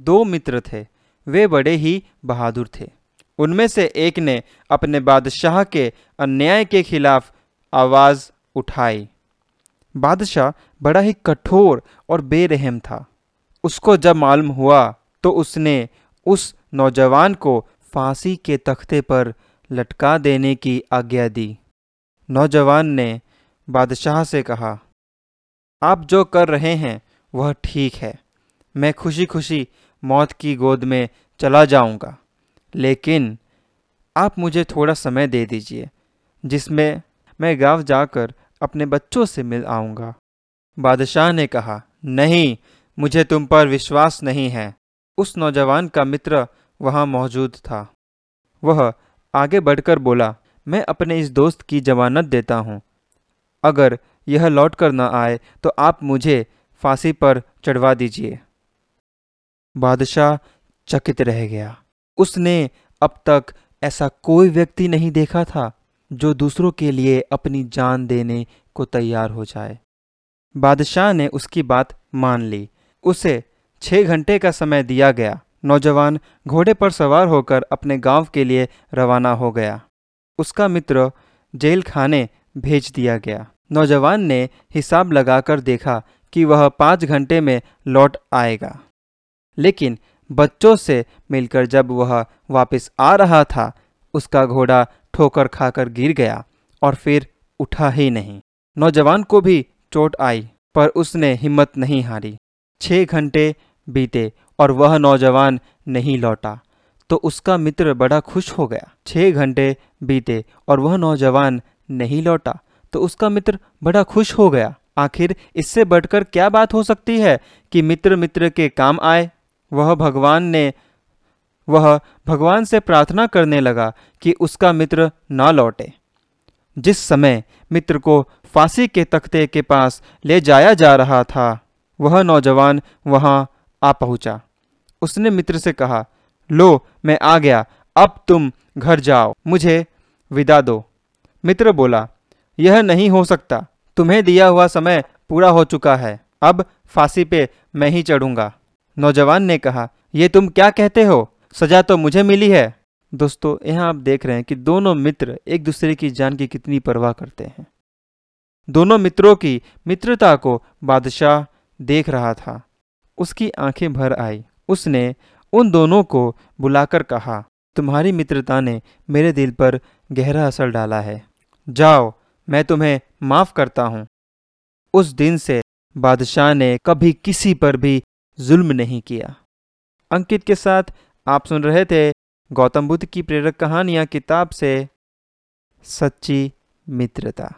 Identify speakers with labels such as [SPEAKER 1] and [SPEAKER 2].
[SPEAKER 1] दो मित्र थे। वे बड़े ही बहादुर थे। उनमें से एक ने अपने बादशाह के अन्याय के खिलाफ आवाज़ उठाई। बादशाह बड़ा ही कठोर और बेरहम था। उसको जब मालूम हुआ तो उसने उस नौजवान को फांसी के तख्ते पर लटका देने की आज्ञा दी। नौजवान ने बादशाह से कहा, आप जो कर रहे हैं, वह ठीक है। मैं खुशी खुशी मौत की गोद में चला जाऊँगा। लेकिन आप मुझे थोड़ा समय दे दीजिए, जिसमें मैं गाँव जाकर अपने बच्चों से मिल आऊँगा। बादशाह ने कहा, नहीं, मुझे तुम पर विश्वास नहीं है। उस नौजवान का मित्र वहाँ मौजूद था। वह आगे बढ़कर बोला, मैं अपने इस दोस्त की जमानत देता हूँ। अगर यह लौट कर न आए तो आप मुझे फांसी पर चढ़वा दीजिए। बादशाह चकित रह गया। उसने अब तक ऐसा कोई व्यक्ति नहीं देखा था जो दूसरों के लिए अपनी जान देने को तैयार हो जाए। बादशाह ने उसकी बात मान ली। उसे छः घंटे का समय दिया गया। नौजवान घोड़े पर सवार होकर अपने गाँव के लिए रवाना हो गया। उसका मित्र जेल खाने भेज दिया गया। नौजवान ने हिसाब लगाकर देखा कि वह पाँच घंटे में लौट आएगा। लेकिन बच्चों से मिलकर जब वह वापस आ रहा था, उसका घोड़ा ठोकर खाकर गिर गया और फिर उठा ही नहीं। नौजवान को भी चोट आई, पर उसने हिम्मत नहीं हारी। छः घंटे बीते और वह नौजवान नहीं लौटा तो उसका मित्र बड़ा खुश हो गया। छः घंटे बीते और वह नौजवान नहीं लौटा तो उसका मित्र बड़ा खुश हो गया। आखिर इससे बढ़कर क्या बात हो सकती है कि मित्र मित्र के काम आए? वह भगवान ने, वह भगवान से प्रार्थना करने लगा कि उसका मित्र न लौटे। जिस समय मित्र को फांसी के तख्ते के पास ले जाया जा रहा था, वह नौजवान वहाँ आ पहुँचा। उसने मित्र से कहा, लो, मैं आ गया। अब तुम घर जाओ। मुझे विदा दो। मित्र बोला, यह नहीं हो सकता। तुम्हें दिया हुआ समय पूरा हो चुका है। अब फांसी पे मैं ही चढ़ूँगा। नौजवान ने कहा, ये तुम क्या कहते हो? सजा तो मुझे मिली है। दोस्तों, यहाँ आप देख रहे हैं कि दोनों मित्र एक दूसरे की जान की कितनी परवाह करते हैं। दोनों मित्रों की मित्रता को बादशाह देख रहा था। उसकी आँखें भर आई। उसने उन दोनों को बुलाकर कहा, तुम्हारी मित्रता ने मेरे दिल पर गहरा असर डाला है। जाओ, मैं तुम्हें माफ़ करता हूँ। उस दिन से बादशाह ने कभी किसी पर भी जुल्म नहीं किया। अंकित के साथ आप सुन रहे थे गौतम बुद्ध की प्रेरक कहानियाँ किताब से सच्ची मित्रता।